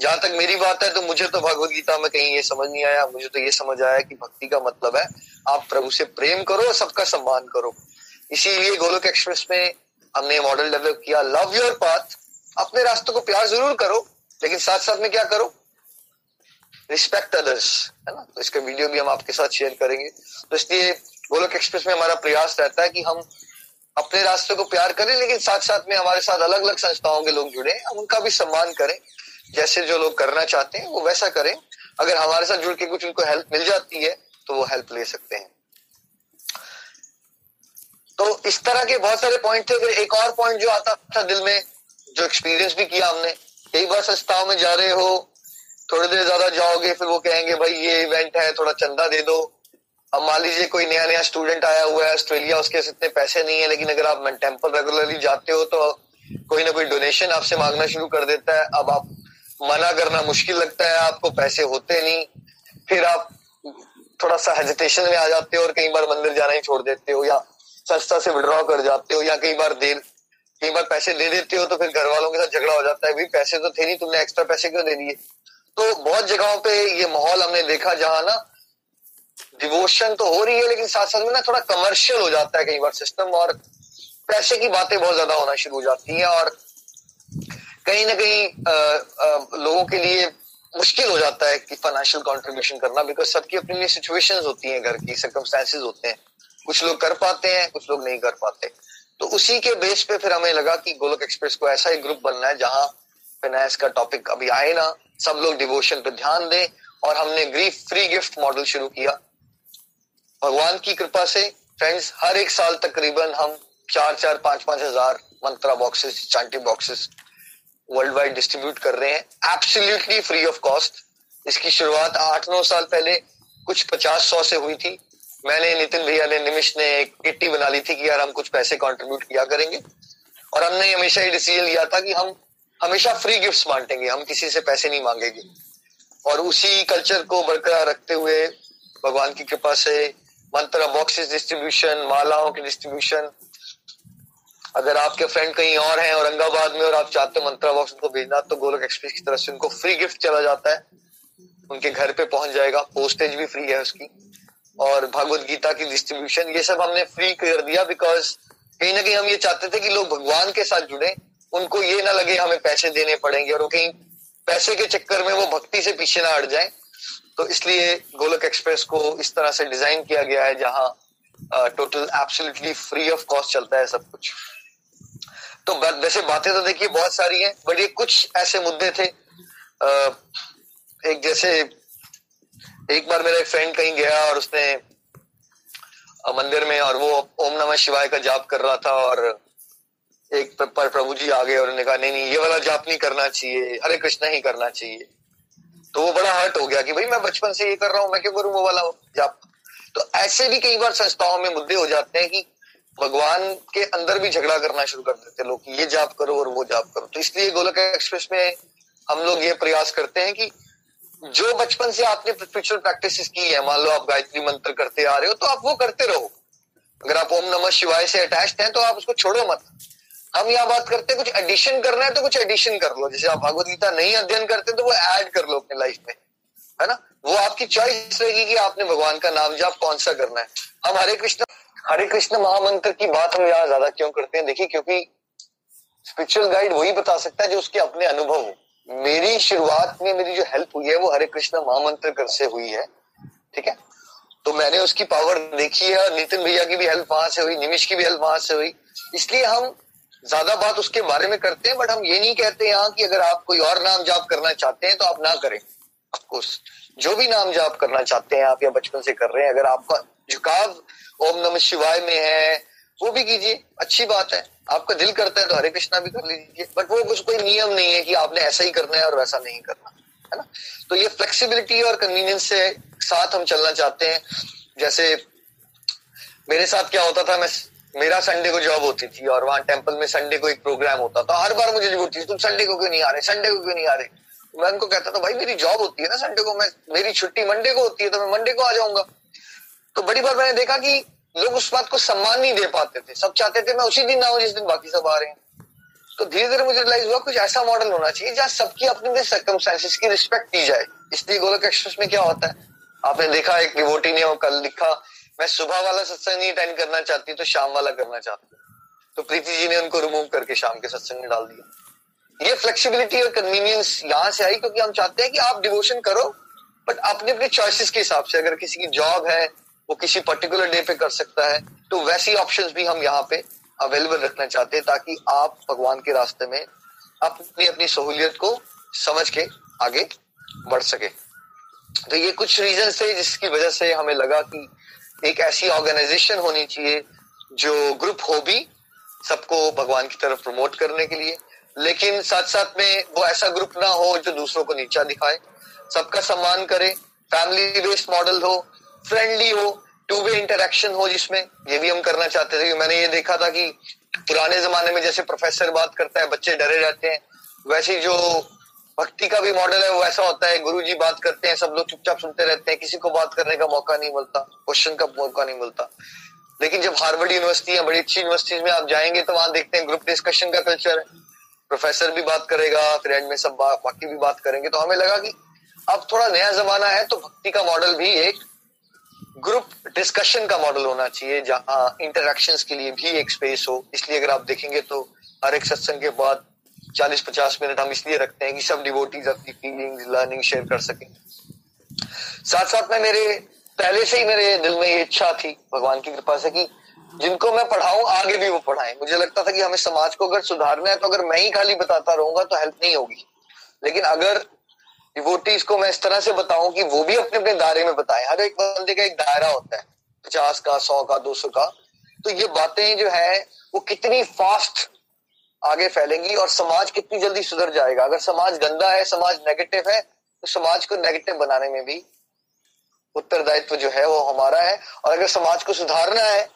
जहाँ तक मेरी बात है तो मुझे तो भगवत गीता में कहीं ये समझ नहीं आया। मुझे तो ये समझ आया कि भक्ति का मतलब है, आप प्रभु से प्रेम करो और सबका सम्मान करो। इसीलिए गोलोक एक्सप्रेस में हमने मॉडल डेवलप किया लव योर पाथ अपने रास्तों को प्यार ज़रूर करो, लेकिन साथ साथ में क्या करो? रिस्पेक्ट अदर्स है ना? तो इसका वीडियो भी हम आपके साथ शेयर करेंगे। तो इसलिए गोलक एक्सप्रेस में हमारा प्रयास रहता है कि हम अपने रास्ते को प्यार करें, लेकिन साथ साथ में हमारे साथ अलग अलग संस्थाओं के लोग जुड़े, हम उनका भी सम्मान करें। जैसे जो लोग करना चाहते हैं, वो वैसा करें। अगर हमारे साथ जुड़ के कुछ उनको हेल्प मिल जाती है तो वो हेल्प ले सकते हैं। तो इस तरह के बहुत सारे पॉइंट थे। फिर एक और पॉइंट जो आता था दिल में, जो एक्सपीरियंस भी किया हमने, कई बार संस्थाओं में जा रहे हो थोड़ी देर ज़्यादा जाओगे, फिर वो कहेंगे, भाई, ये इवेंट है, थोड़ा चंदा दे दो। अब मान लीजिए कोई नया नया स्टूडेंट आया हुआ है ऑस्ट्रेलिया उसके इतने पैसे नहीं है, लेकिन अगर आप टेंपल रेगुलरली जाते हो तो कोई ना कोई डोनेशन आपसे मांगना शुरू कर देता है। अब आप मना करना मुश्किल लगता है, आपको पैसे होते नहीं। फिर आप थोड़ा सा हेजिटेशन में आ जाते हो और कई बार मंदिर जाना ही छोड़ देते हो, या सस्ता से विड्रॉ कर जाते हो, या कई बार देर कई बार पैसे दे देते हो तो फिर घर वालों के साथ झगड़ा हो जाता है। भाई, पैसे तो थे नहीं, तुमने एक्स्ट्रा पैसे क्यों दे दिए? तो बहुत जगहों पे ये माहौल हमने देखा जहाँ ना डिवोशन तो हो रही है, लेकिन साथ साथ में ना थोड़ा कमर्शियल हो जाता है कई बार सिस्टम और पैसे की बातें बहुत ज़्यादा होना शुरू हो जाती हैं और कहीं ना कहीं लोगों के लिए मुश्किल हो जाता है कि फाइनेंशियल कंट्रीब्यूशन करना बिकॉज़ सबकी अपनी अपनी सिचुएशंस होती हैं, घर की सर्कमस्टेंसेज होते हैं। कुछ लोग कर पाते हैं, कुछ लोग नहीं कर पाते। तो उसी के बेस पे फिर हमें लगा कि गोलक एक्सप्रेस को ऐसा एक ग्रुप बनना है जहाँ फाइनेंस का टॉपिक अभी आए ना। सब लोग डिवोशन पे ध्यान दें और हमने ग्रीफ फ्री गिफ्ट मॉडल शुरू किया। भगवान की कृपा से फ्रेंड्स हर एक साल तकरीबन हम चार चार, पाँच पाँच हज़ार मंत्रा बॉक्सेस चांटी बॉक्सेस वर्ल्ड वाइड डिस्ट्रीब्यूट कर रहे हैं। एब्सोल्युटली फ्री ऑफ़ कॉस्ट इसकी शुरुआत आठ, नौ साल पहले कुछ पचास, सौ से हुई थी। मैंने नितिन भैया ने निमिश ने एक किट्टी बना ली थी कि यार हम कुछ पैसे कंट्रीब्यूट किया करेंगे। और हमने हमेशा ये डिसीज़न लिया था कि हम हमेशा फ्री गिफ्ट्स बांटेंगे, हम किसी से पैसे नहीं मांगेंगे। और उसी कल्चर को बरकरार रखते हुए भगवान की कृपा से मंत्र बॉक्सेस डिस्ट्रीब्यूशन मालाओं की डिस्ट्रीब्यूशन अगर आपके फ्रेंड कहीं और हैं औरंगाबाद में और आप चाहते हो मंत्रा बॉक्स उनको भेजना तो गोलक एक्सप्रेस की तरफ़ से उनको फ्री गिफ्ट चला जाता है। उनके घर पे पहुँच जाएगा पोस्टेज भी फ्री है उसकी। और भगवत गीता की डिस्ट्रीब्यूशन ये सब हमने फ्री कर दिया बिकॉज़ कहीं ना कहीं हम ये चाहते थे कि लोग भगवान के साथ जुड़े। उनको ये ना लगे हमें पैसे देने पड़ेंगे और वो कहीं पैसे के चक्कर में वो भक्ति से पीछे ना हट जाए। तो इसलिए गोलक एक्सप्रेस को इस तरह से डिज़ाइन किया गया है जहाँ total absolutely free of cost चलता है सब कुछ। तो वैसे बातें तो देखिए बहुत सारी हैं बट ये कुछ ऐसे मुद्दे थे। एक जैसे, एक बार मेरा एक फ्रेंड कहीं गया और उसने मंदिर में और वो ओम नमः शिवाय का जाप कर रहा था और एक पर प्रभु जी आ गए और उन्होंने कहा, नहीं नहीं, ये वाला जाप नहीं करना चाहिए। हरे कृष्ण ही करना चाहिए। तो वो बड़ा हर्ट हो गया कि, भाई, मैं बचपन से ये कर रहा हूँ, मैं क्यों करूँ वो वाला जाप? तो ऐसे भी कई बार संस्थाओं में मुद्दे हो जाते हैं कि भगवान के अंदर भी झगड़ा करना शुरू कर देते हैं लोग ये जाप करो और वो जाप करो। तो इसलिए गोलक एक्सप्रेस में हम लोग ये प्रयास करते हैं कि जो बचपन से आपने स्पिरिचुअल प्रैक्टिस की है, मान लो आप गायत्री मंत्र करते आ रहे हो तो आप वो करते रहो। अगर आप ओम नमः शिवाय से अटैच हैं तो आप उसको छोड़ो मत। हम यहाँ बात करते हैं, कुछ एडिशन करना है तो कुछ एडिशन कर लो। जैसे आप भगवत गीता नहीं अध्ययन करते तो वो ऐड कर लो अपने लाइफ में, है ना? वो आपकी चॉइस रहेगी कि आपने भगवान का नाम जाप कौन सा करना है। हम हरे कृष्ण हरे कृष्ण महामंत्र की बात हम यहाँ ज़्यादा क्यों करते हैं? देखिए, क्योंकि स्पिरिचुअल गाइड वही बता सकता है जो उसके अपने अनुभव हो। मेरी शुरुआत में मेरी जो हेल्प हुई है, वो हरे कृष्ण महामंत्र कर से हुई है, ठीक है? तो मैंने उसकी पावर देखी है और नितिन भैया की भी हेल्प वहाँ से हुई निमिश की भी हेल्प वहाँ से हुई। इसलिए हम ज़्यादा बात उसके बारे में करते हैं बट हम ये नहीं कहते यहाँ कि अगर आप कोई और नाम जाप करना चाहते हैं तो आप ना करें। ऑफकोर्स जो भी नाम जाप करना चाहते हैं, आप या बचपन से कर रहे हैं, अगर आपका झुकाव ओम नमः शिवाय में है, वो भी कीजिए, अच्छी बात है। आपका दिल करता है तो हरे कृष्णा भी कर लीजिए बट वो कुछ कोई नियम नहीं है कि आपने ऐसा ही करना है और वैसा नहीं करना, है ना? तो ये फ्लेक्सिबिलिटी और कन्वीनियंस से साथ हम चलना चाहते हैं। जैसे मेरे साथ क्या होता था, मैं मेरा संडे को जॉब होती थी और वहाँ टेंपल में संडे को एक प्रोग्राम होता था। हर बार मुझे होती थी, तुम संडे को क्यों नहीं आ रहे? संडे को क्यों नहीं आ रहे? मैं उनको कहता था, भाई, मेरी जॉब होती है ना संडे को, मैं, मेरी छुट्टी मंडे को होती है तो मैं मंडे को आ जाऊँगा। तो बड़ी बार मैंने देखा कि लोग उस बात को सम्मान नहीं दे पाते थे। सब चाहते थे, मैं उसी दिन ना हूँ जिस दिन बाकी सब आ रहे हैं। तो धीरे धीरे मुझे रिलाइज हुआ, कुछ ऐसा मॉडल होना चाहिए जहाँ सबकी अपने सर्कमस्टेंसेस की रिस्पेक्ट की जाए। इसलिए गोलक एक्सप्रेस में क्या होता है? आपने देखा, एक डिवोटी ने कल लिखा मैं सुबह वाला सत्संग नहीं अटेंड करना चाहती तो शाम वाला करना चाहती तो प्रीति जी ने उनको रिमूव करके शाम के सत्संग में डाल दिया। ये फ्लेक्सिबिलिटी और कन्वीनियंस यहाँ से आई क्योंकि हम चाहते हैं कि आप डिवोशन करो बट अपने अपने चॉइसेस के हिसाब से अगर किसी की जॉब है, वो किसी पर्टिकुलर डे पे कर सकता है तो वैसी ऑप्शंस भी हम यहाँ पे अवेलेबल रखना चाहते हैं ताकि आप भगवान के रास्ते में अपनी अपनी सहूलियत को समझ के आगे बढ़ सके। तो ये कुछ रीजन थे जिसकी वजह से हमें लगा कि एक ऐसी ऑर्गेनाइजेशन होनी चाहिए जो ग्रुप हो भी सबको भगवान की तरफ़ प्रमोट करने के लिए। लेकिन साथ साथ में वो ऐसा ग्रुप ना हो जो दूसरों को नीचा दिखाए। सबका सम्मान करे फैमिली बेस्ड मॉडल हो फ्रेंडली हो टू वे इंटरेक्शन हो जिसमें। ये भी हम करना चाहते थे। मैंने ये देखा था कि पुराने जमाने में जैसे प्रोफेसर बात करता है, बच्चे डरे रहते हैं, वैसे जो भक्ति का भी मॉडल है, वो ऐसा होता है गुरु जी बात करते हैं, सब लोग चुपचाप सुनते रहते हैं, किसी को बात करने का मौका नहीं मिलता क्वेश्चन का मौका नहीं मिलता। लेकिन जब हार्वर्ड यूनिवर्सिटी या बड़ी अच्छी यूनिवर्सिटीज में आप जाएँगे तो वहाँ देखते हैं ग्रुप डिस्कशन का कल्चर है। प्रोफेसर भी बात करेगा, फिर एंड में सब बाकी भी बात करेंगे। तो हमें लगा कि अब थोड़ा नया जमाना है तो भक्ति का मॉडल भी एक ग्रुप डिस्कशन का मॉडल होना चाहिए, जहाँ इंटरेक्शन के लिए भी एक स्पेस हो। इसलिए अगर आप देखेंगे तो हर एक सत्संग के बाद 40-50 मिनट हम इसलिए रखते हैं कि सब डिवोटीज अपनी फीलिंग्स लर्निंग शेयर कर सकें। साथ साथ में मेरे, पहले से ही मेरे दिल में ये इच्छा थी, भगवान की कृपा से कि जिनको मैं पढ़ाऊं, आगे भी वो पढ़ाएँ। मुझे लगता था कि हमें समाज को अगर सुधारना है तो अगर मैं ही खाली बताता रहूँगा तो हेल्प नहीं होगी। लेकिन अगर डिवोटीज को मैं इस तरह से बताऊँ कि वो भी अपने अपने दायरे में बताएँ, हर एक बंदे का एक दायरा होता है, पचास का, सौ का, दो सौ का तो ये बातें जो है, वो कितनी फास्ट आगे फैलेंगी और समाज कितनी जल्दी सुधर जाएगा। अगर समाज गंदा है, समाज नेगेटिव है तो समाज को नेगेटिव बनाने में भी उत्तरदायित्व जो है वो हमारा है। और अगर समाज को सुधारना है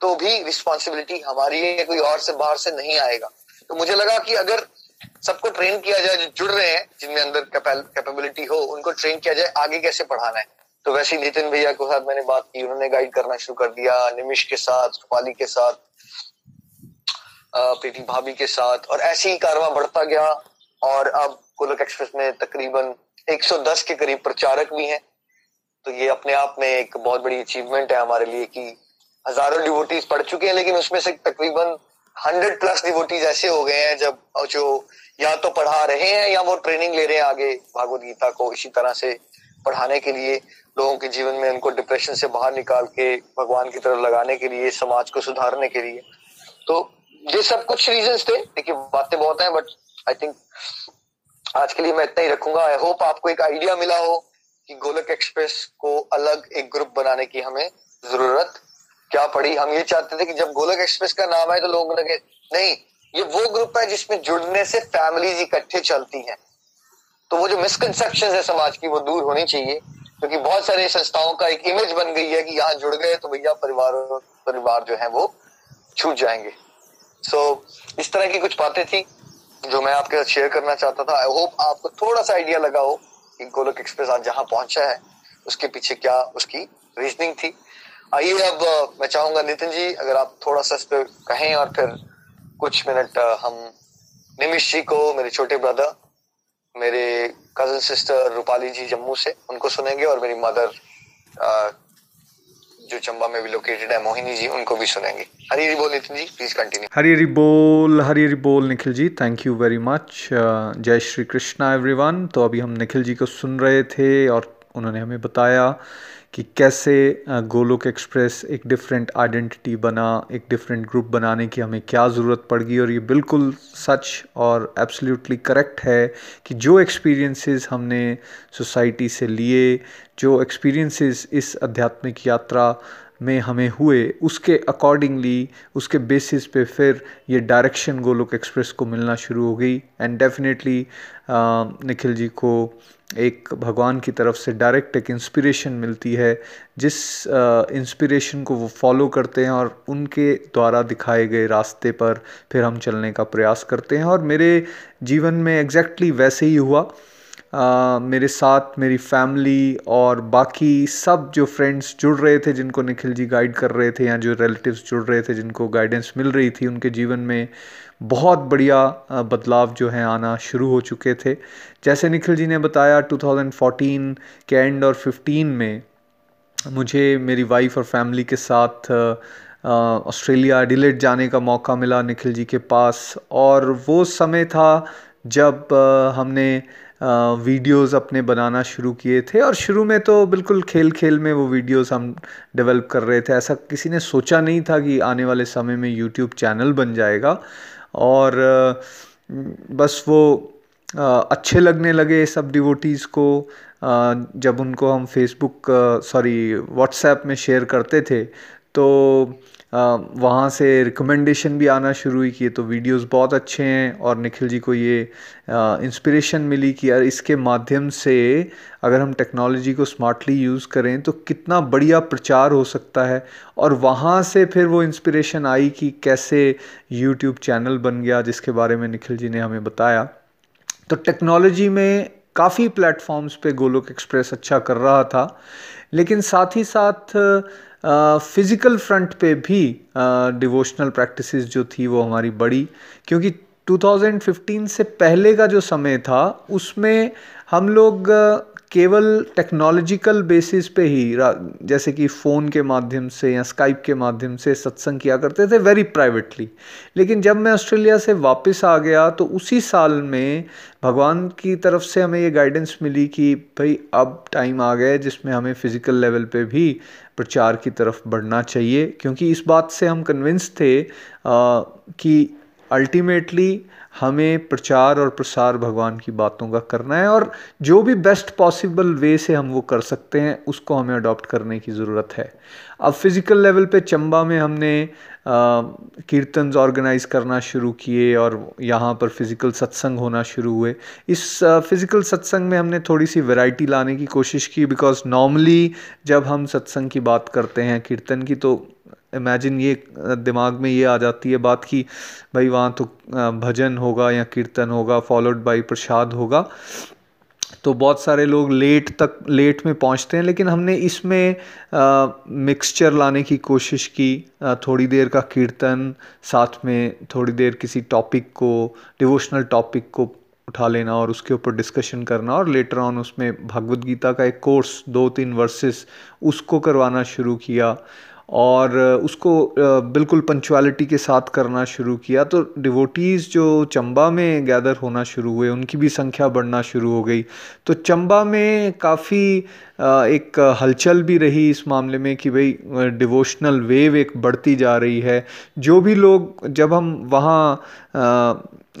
तो भी रिस्पॉन्सिबिलिटी हमारी है, कोई और से बाहर से नहीं आएगा। तो मुझे लगा कि अगर सबको ट्रेन किया जाए, जो जुड़ रहे हैं, जिनमें अंदर कैपेबिलिटी हो, उनको ट्रेन किया जाए, आगे कैसे पढ़ाना है? तो वैसे ही नितिन भैया के साथ मैंने बात की, उन्होंने गाइड करना शुरू कर दिया निमिश के साथ, रूपाली के साथ प्रीति भाभी के साथ, और ऐसे ही कारवा बढ़ता गया, और अब गोलक एक्सप्रेस में तकरीबन 110 के करीब प्रचारक भी हैं। तो ये अपने आप में एक बहुत बड़ी अचीवमेंट है हमारे लिए कि हज़ारों डिवोटीज पढ़ चुके हैं, लेकिन उसमें से तकरीबन हंड्रेड प्लस डिवोटीज ऐसे हो गए हैं जब जो या तो पढ़ा रहे हैं या वो ट्रेनिंग ले रहे हैं आगे भागवत गीता को इसी तरह से पढ़ाने के लिए, लोगों के जीवन में उनको डिप्रेशन से बाहर निकाल के, भगवान की तरफ़ लगाने के लिए, समाज को सुधारने के लिए। तो ये सब कुछ रीजंस थे। देखिए, बातें बहुत हैं बट आई थिंक आज के लिए मैं इतना ही रखूँगा। आई होप आपको एक आइडिया मिला हो कि गोलक एक्सप्रेस को अलग एक ग्रुप बनाने की हमें ज़रूरत क्या पड़ी। हम ये चाहते थे कि जब गोलक एक्सप्रेस का नाम आए तो लोग लगे नहीं, ये वो ग्रुप है जिसमें जुड़ने से फैमिलीज़ इकट्ठे चलती हैं। तो वो जो मिसकनसेप्शन है समाज की, वो दूर होनी चाहिए, क्योंकि बहुत सारे संस्थाओं का एक इमेज बन गई है कि यहाँ जुड़ गए तो भैया परिवार परिवार जो है वो छूट जाएँगे। सो so, इस तरह की कुछ बातें थी जो मैं आपके साथ शेयर करना चाहता था। आई होप आपको थोड़ा सा आइडिया लगा हो कि गोलक एक्सप्रेस आज जहाँ पहुँचा है उसके पीछे क्या उसकी रीजनिंग थी। आइए अब मैं चाहूँगा नितिन जी अगर आप थोड़ा सा इस पर कहें और फिर कुछ मिनट हम निमिश जी को मेरे छोटे ब्रदर मेरे कज़न सिस्टर रूपाली जी जम्मू से उनको सुनेंगे और मेरी मदर जो चंबा में भी लोकेटेड है, मोहिनी जी, उनको भी सुनेंगे। हरी हरी बोल नितिन जी प्लीज़ कंटिन्यू हरी हरी बोल हरी हरी बोल Nikhil ji thank you very much जय श्री कृष्णा एवरीवन तो अभी हम निखिल जी को सुन रहे थे और उन्होंने हमें बताया कि कैसे गोलोक एक्सप्रेस एक डिफरेंट आइडेंटिटी बना, एक डिफरेंट ग्रुप बनाने की हमें क्या ज़रूरत पड़ गई और ये बिल्कुल सच और एब्सोल्युटली करेक्ट है कि जो एक्सपीरियंसेस हमने सोसाइटी से लिए, जो एक्सपीरियंसेस इस आध्यात्मिक यात्रा में हमें हुए, उसके अकॉर्डिंगली उसके बेसिस पे फिर ये डायरेक्शन गोलोक एक्सप्रेस को मिलना शुरू हो गई। एंड डेफिनेटली निखिल जी को एक भगवान की तरफ़ से डायरेक्ट एक इंस्पिरेशन मिलती है, जिस इंस्पिरेशन को वो फॉलो करते हैं और उनके द्वारा दिखाए गए रास्ते पर फिर हम चलने का प्रयास करते हैं। और मेरे जीवन में एग्जैक्टली exactly वैसे ही हुआ। मेरे साथ मेरी फैमिली और बाकी सब जो फ्रेंड्स जुड़ रहे थे, जिनको निखिल जी गाइड कर रहे थे या जो रिलेटिव्स जुड़ रहे थे, जिनको गाइडेंस मिल रही थी, उनके जीवन में बहुत बढ़िया बदलाव जो है आना शुरू हो चुके थे। जैसे निखिल जी ने बताया 2014 के एंड और 15 में मुझे मेरी वाइफ और फैमिली के साथ ऑस्ट्रेलिया डिलेट जाने का मौका मिला निखिल जी के पास। और वो समय था जब हमने वीडियोस अपने बनाना शुरू किए थे और शुरू में तो बिल्कुल खेल खेल में वो वीडियोस हम डेवलप कर रहे थे। ऐसा किसी ने सोचा नहीं था कि आने वाले समय में यूट्यूब चैनल बन जाएगा और बस वो अच्छे लगने लगे सब डिवोटीज़ को। जब उनको हम फेसबुक सॉरी व्हाट्सएप में शेयर करते थे तो वहाँ से रिकमेंडेशन भी आना शुरू हुई कि तो वीडियोस बहुत अच्छे हैं और निखिल जी को ये इंस्पिरेशन मिली कि यार इसके माध्यम से अगर हम टेक्नोलॉजी को स्मार्टली यूज़ करें तो कितना बढ़िया प्रचार हो सकता है। और वहाँ से फिर वो इंस्पिरेशन आई कि कैसे यूट्यूब चैनल बन गया, जिसके बारे में निखिल जी ने हमें बताया। तो टेक्नोलॉजी में काफ़ी प्लेटफॉर्म्स पे गोलोक एक्सप्रेस अच्छा कर रहा था। लेकिन साथ ही साथ फ़िज़िकल फ्रंट पे भी डिवोशनल प्रैक्टिसेस जो थी वो हमारी बड़ी। क्योंकि 2015 से पहले का जो समय था, उसमें हम लोग केवल टेक्नोलॉजिकल बेसिस पे ही जैसे कि फ़ोन के माध्यम से या स्काइप के माध्यम से सत्संग किया करते थे वेरी प्राइवेटली लेकिन जब मैं ऑस्ट्रेलिया से वापस आ गया तो उसी साल में भगवान की तरफ़ से हमें ये गाइडेंस मिली कि भाई अब टाइम आ गया जिसमें हमें फ़िज़िकल लेवल पे भी प्रचार की तरफ़ बढ़ना चाहिए। क्योंकि इस बात से हम कन्विंस थे आ, कि अल्टीमेटली हमें प्रचार और प्रसार भगवान की बातों का करना है और जो भी बेस्ट पॉसिबल वे से हम वो कर सकते हैं, उसको हमें अडॉप्ट करने की ज़रूरत है। अब फ़िज़िकल लेवल पे चंबा में हमने कीर्तन ऑर्गेनाइज करना शुरू किए और यहाँ पर फ़िज़िकल सत्संग होना शुरू हुए। इस फ़िज़िकल सत्संग में हमने थोड़ी सी वैरायटी लाने की कोशिश की बिकॉज़ नॉर्मली जब हम सत्संग की बात करते हैं, कीर्तन की तो इमेजिन ये दिमाग में ये आ जाती है बात कि भाई वहाँ तो भजन होगा या कीर्तन होगा फॉलोड बाई प्रसाद होगा। तो बहुत सारे लोग लेट तक लेट में पहुँचते हैं लेकिन हमने इसमें मिक्सचर लाने की कोशिश की। आ, थोड़ी देर का कीर्तन साथ में थोड़ी देर किसी टॉपिक को डिवोशनल टॉपिक को उठा लेना और उसके ऊपर डिस्कशन करना और लेटर ऑन उसमें भगवत गीता का एक कोर्स दो तीन वर्सेस उसको करवाना शुरू किया। और उसको बिल्कुल पंचुअलिटी के साथ करना शुरू किया। तो डिवोटीज़ जो चंबा में गैदर होना शुरू हुए, उनकी भी संख्या बढ़ना शुरू हो गई। तो चंबा में काफ़ी एक हलचल भी रही इस मामले में कि भाई डिवोशनल वेव एक बढ़ती जा रही है। जो भी लोग, जब हम वहाँ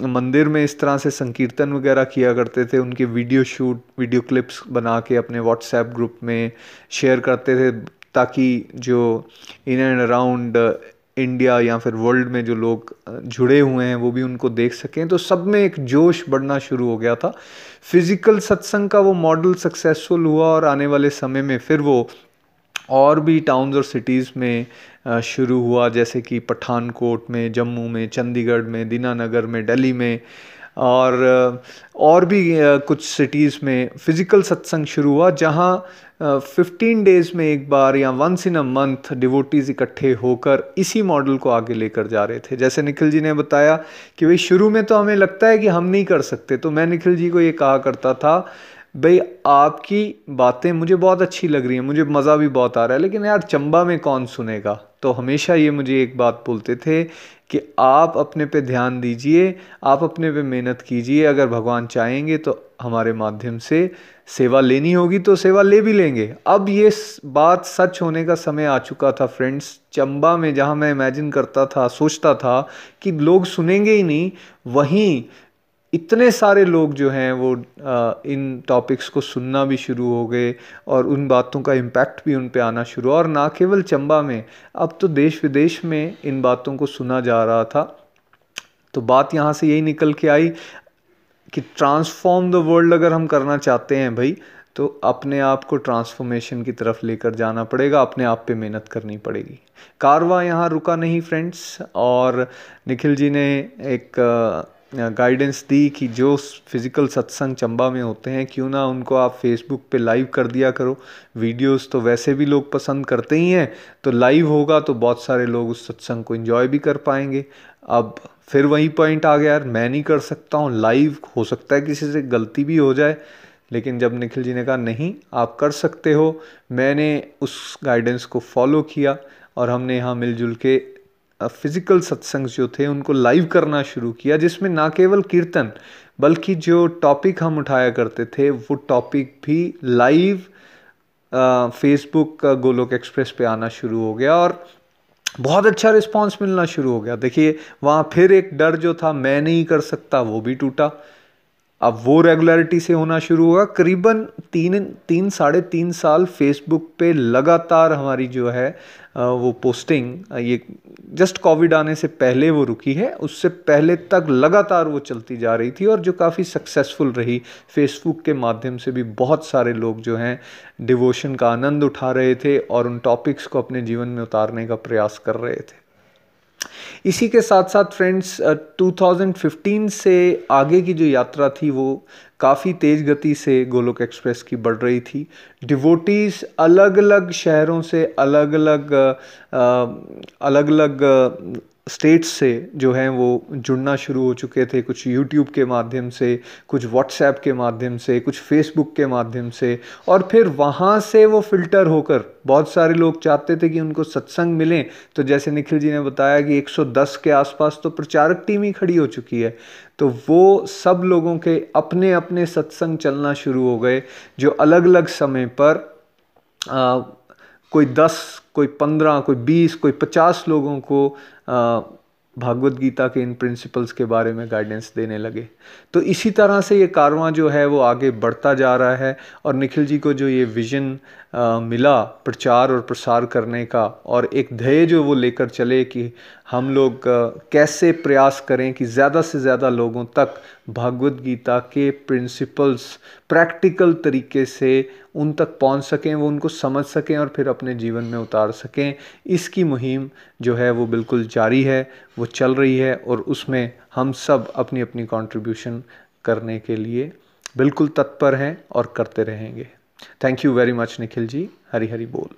मंदिर में इस तरह से संकीर्तन वगैरह किया करते थे, उनके वीडियो शूट वीडियो क्लिप्स बना के अपने व्हाट्सएप ग्रुप में शेयर करते थे ताकि जो इन एंड अराउंड इंडिया या फिर वर्ल्ड में जो लोग uh, जुड़े हुए हैं वो भी उनको देख सकें। तो सब में एक जोश बढ़ना शुरू हो गया था। फ़िज़िकल सत्संग का वो मॉडल सक्सेसफुल हुआ और आने वाले समय में फिर वो और भी टाउन्स और सिटीज़ में uh, शुरू हुआ। जैसे कि पठानकोट में जम्मू में चंडीगढ़ में दीनानगर में दिल्ली में और और भी कुछ सिटीज़ में फ़िज़िकल सत्संग शुरू हुआ, जहाँ फिफ्टीन डेज़ में एक बार या once in a month devotees इकट्ठे होकर इसी मॉडल को आगे लेकर जा रहे थे। जैसे निखिल जी ने बताया कि भाई शुरू में तो हमें लगता है कि हम नहीं कर सकते तो मैं निखिल जी को ये कहा करता था, भाई आपकी बातें मुझे बहुत अच्छी लग रही हैं, मुझे मज़ा भी बहुत आ रहा है, लेकिन यार चंबा में कौन सुनेगा? तो हमेशा ये मुझे एक बात बोलते थे कि आप अपने पे ध्यान दीजिए, आप अपने पे मेहनत कीजिए। अगर भगवान चाहेंगे तो हमारे माध्यम से सेवा लेनी होगी तो सेवा ले भी लेंगे। अब ये बात सच होने का समय आ चुका था फ्रेंड्स। चंबा में जहाँ मैं इमेजिन करता था, सोचता था कि लोग सुनेंगे ही नहीं, वहीं इतने सारे लोग जो हैं वो इन टॉपिक्स को सुनना भी शुरू हो गए और उन बातों का इम्पैक्ट भी उन पे आना शुरू और ना केवल चंबा में, अब तो देश विदेश में इन बातों को सुना जा रहा था। तो बात यहाँ से यही निकल के आई कि ट्रांसफॉर्म द वर्ल्ड अगर हम करना चाहते हैं भाई तो अपने आप को ट्रांसफॉर्मेशन की तरफ़ लेकर जाना पड़ेगा, अपने आप पे मेहनत करनी पड़ेगी। कारवा यहाँ रुका नहीं फ्रेंड्स और निखिल जी ने एक गाइडेंस दी कि जो फ़िज़िकल सत्संग चंबा में होते हैं क्यों ना उनको आप फेसबुक पे लाइव कर दिया करो वीडियोस तो वैसे भी लोग पसंद करते ही हैं तो लाइव होगा तो बहुत सारे लोग उस सत्संग को इन्जॉय भी कर पाएँगे। अब फिर वही पॉइंट आ गया यार, मैं नहीं कर सकता हूँ लाइव हो सकता है किसी से, गलती भी हो जाए। लेकिन जब निखिल जी ने कहा, नहीं, आप कर सकते हो। मैंने उस गाइडेंस को फॉलो किया और हमने यहाँ मिलजुल के फ़िज़िकल सत्संग जो थे, उनको लाइव करना शुरू किया, जिसमें ना केवल कीर्तन, बल्कि जो टॉपिक हम उठाया करते थे, वो टॉपिक भी लाइव फेसबुक का गोलोक एक्सप्रेस पे आना शुरू हो गया और बहुत अच्छा रिस्पांस मिलना शुरू हो गया। देखिए, वहाँ फिर एक डर जो था, मैं नहीं कर सकता, वो भी टूटा। अब वो रेगुलरिटी से होना शुरू हुआ करीबन तीन तीन, साढ़े तीन साल फेसबुक पे लगातार हमारी जो है वो पोस्टिंग ये जस्ट कोविड आने से पहले वो रुकी है। उससे पहले तक लगातार वो चलती जा रही थी और जो काफ़ी सक्सेसफुल रही। फेसबुक के माध्यम से भी बहुत सारे लोग जो हैं डिवोशन का आनंद उठा रहे थे और उन टॉपिक्स को अपने जीवन में उतारने का प्रयास कर रहे थे। इसी के साथ साथ फ्रेंड्स 2015 से आगे की जो यात्रा थी वो काफ़ी तेज़ गति से गोलोक एक्सप्रेस की बढ़ रही थी। डिवोटीज़ अलग अलग शहरों से अलग अलग अलग अलग स्टेट्स से जो हैं वो जुड़ना शुरू हो चुके थे कुछ यूट्यूब के माध्यम से कुछ व्हाट्सएप के माध्यम से कुछ फेसबुक के माध्यम से और फिर वहाँ से वो फ़िल्टर होकर बहुत सारे लोग चाहते थे कि उनको सत्संग मिलें। तो जैसे निखिल जी ने बताया कि 110 के आसपास तो प्रचारक टीम ही खड़ी हो चुकी है। तो वो सब लोगों के अपने अपने सत्संग चलना शुरू हो गए जो अलग अलग समय पर आ, कोई दस, कोई पंद्रह, कोई बीस, कोई पचास लोगों को भागवत गीता के इन प्रिंसिपल्स के बारे में गाइडेंस देने लगे। तो इसी तरह से ये कारवां जो है वो आगे बढ़ता जा रहा है और निखिल जी को जो ये विज़न मिला प्रचार और प्रसार करने का और एक ध्येय जो वो लेकर चले कि हम लोग कैसे प्रयास करें कि ज़्यादा से ज़्यादा लोगों तक भागवत गीता के प्रिंसिपल्स प्रैक्टिकल तरीके से उन तक पहुँच सकें, वो उनको समझ सकें और फिर अपने जीवन में उतार सकें। इसकी मुहिम जो है वो बिल्कुल जारी है, वो चल रही है और उसमें हम सब अपनी अपनी कंट्रीब्यूशन करने के लिए बिल्कुल तत्पर हैं और करते रहेंगे। Thank you very much Nikhil ji Hari Hari बोल।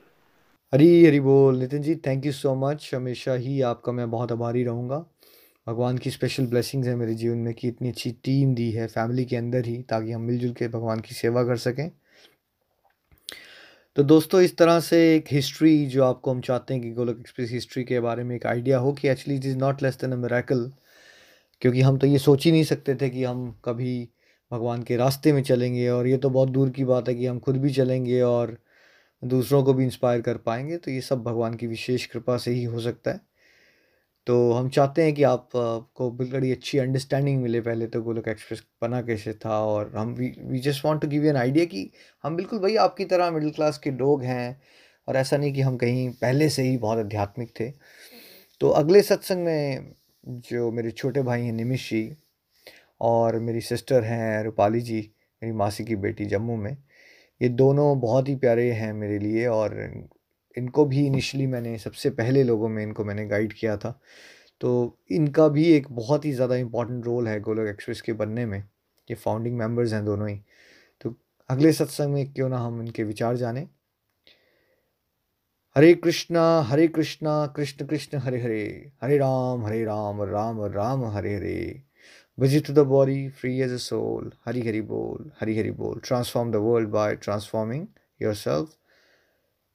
हरी हरी बोल। Nitin ji thank you so much हमेशा ही आपका मैं बहुत आभारी रहूँगा। भगवान की स्पेशल ब्लेसिंग्स है मेरे जीवन में कि इतनी अच्छी टीम दी है फैमिली के अंदर ही, ताकि हम मिलजुल के भगवान की सेवा कर सकें। तो दोस्तों, इस तरह से एक हिस्ट्री जो आपको हम चाहते हैं कि गोलक एक्सप्रेस हिस्ट्री के बारे में एक आइडिया हो कि actually it is not less than a miracle क्योंकि हम तो ये सोच ही नहीं सकते थे कि हम कभी भगवान के रास्ते में चलेंगे और ये तो बहुत दूर की बात है कि हम खुद भी चलेंगे और दूसरों को भी इंस्पायर कर पाएँगे तो ये सब भगवान की विशेष कृपा से ही हो सकता है। तो हम चाहते हैं कि आप को बिल्कुल अच्छी अंडरस्टैंडिंग मिले पहले तो गोलक एक्सप्रेस बना कैसे था, और हम we we just want to give you an idea कि हम बिल्कुल भाई आपकी तरह मिडिल क्लास के लोग हैं, और ऐसा नहीं कि हम कहीं पहले से ही बहुत आध्यात्मिक थे। तो अगले सत्संग में जो मेरे छोटे भाई हैं निमिश जी, और मेरी सिस्टर हैं रूपाली जी, मेरी मासी की बेटी जम्मू में ये दोनों बहुत ही प्यारे हैं मेरे लिए और इनको भी इनिशियली मैंने सबसे पहले लोगों में इनको मैंने गाइड किया था। तो इनका भी एक बहुत ही ज़्यादा इंपॉर्टेंट रोल है गोलक एक्सप्रेस के बनने में। ये फाउंडिंग मेंबर्स हैं दोनों ही। तो अगले सत्संग में क्यों ना हम इनके विचार जाने। Hare Krishna Hare Krishna, Krishna Krishna, Hare Hare Hare Ram Hare Ram Ram Ram, Hare Hare. To the body free as a soul Hari Hari बोल हरी हरी बोल transform the world by transforming yourself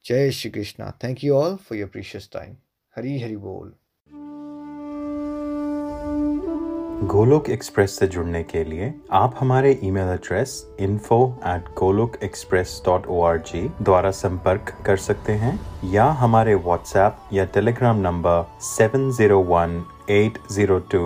जय Shri Krishna thank you all for your precious time Hari Hari बोल Golok express से जुड़ने के लिए आप हमारे email address info at Golok express dot O R जी द्वारा संपर्क कर सकते हैं या हमारे व्हाट्सएप या Telegram number seven zero one eight zero two